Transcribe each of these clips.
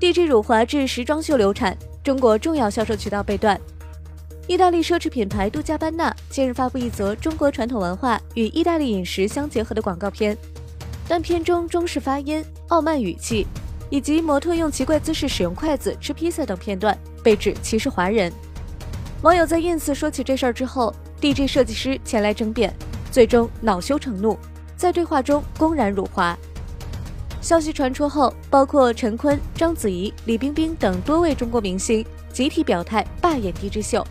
，DG 辱华致时装秀流产，中国重要销售渠道被断。意大利奢侈品牌杜嘉班纳近日发布一则中国传统文化与意大利饮食相结合的广告片，但片中中式发音、傲慢语气，以及模特用奇怪姿势使用筷子吃披萨等片段被指歧视华人。网友在 ins 说起这事儿之后，DG 设计师前来争辩，最终恼羞成怒，在对话中公然辱华。消息传出后，包括陈坤、章子怡、李冰冰等多位中国明星集体表态罢演 DG 秀。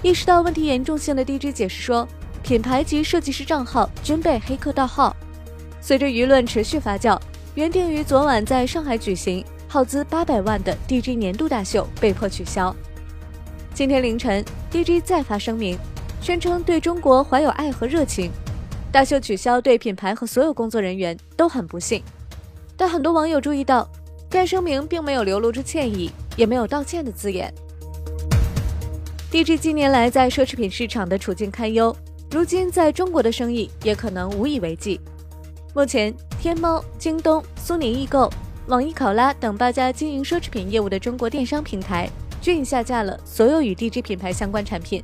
意识到问题严重性的 DG 解释说，品牌及设计师账号均被黑客盗号。随着舆论持续发酵，原定于昨晚在上海举行、耗资八百万的 DG 年度大秀被迫取消。今天凌晨，DG 再发声明，宣称对中国怀有爱和热情。大秀取消对品牌和所有工作人员都很不幸。但很多网友注意到，该声明并没有流露出歉意，也没有道歉的字眼。DG 近年来在奢侈品市场的处境堪忧，如今在中国的生意也可能无以为继。目前，天猫、京东、苏宁易购、网易考拉等八家经营奢侈品业务的中国电商平台均已下架了所有与 DG 品牌相关产品。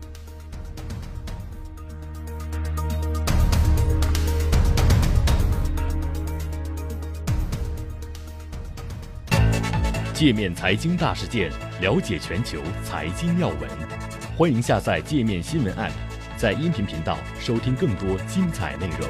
界面财经大事件，了解全球财经要闻。欢迎下载界面新闻 App，在音频频道收听更多精彩内容。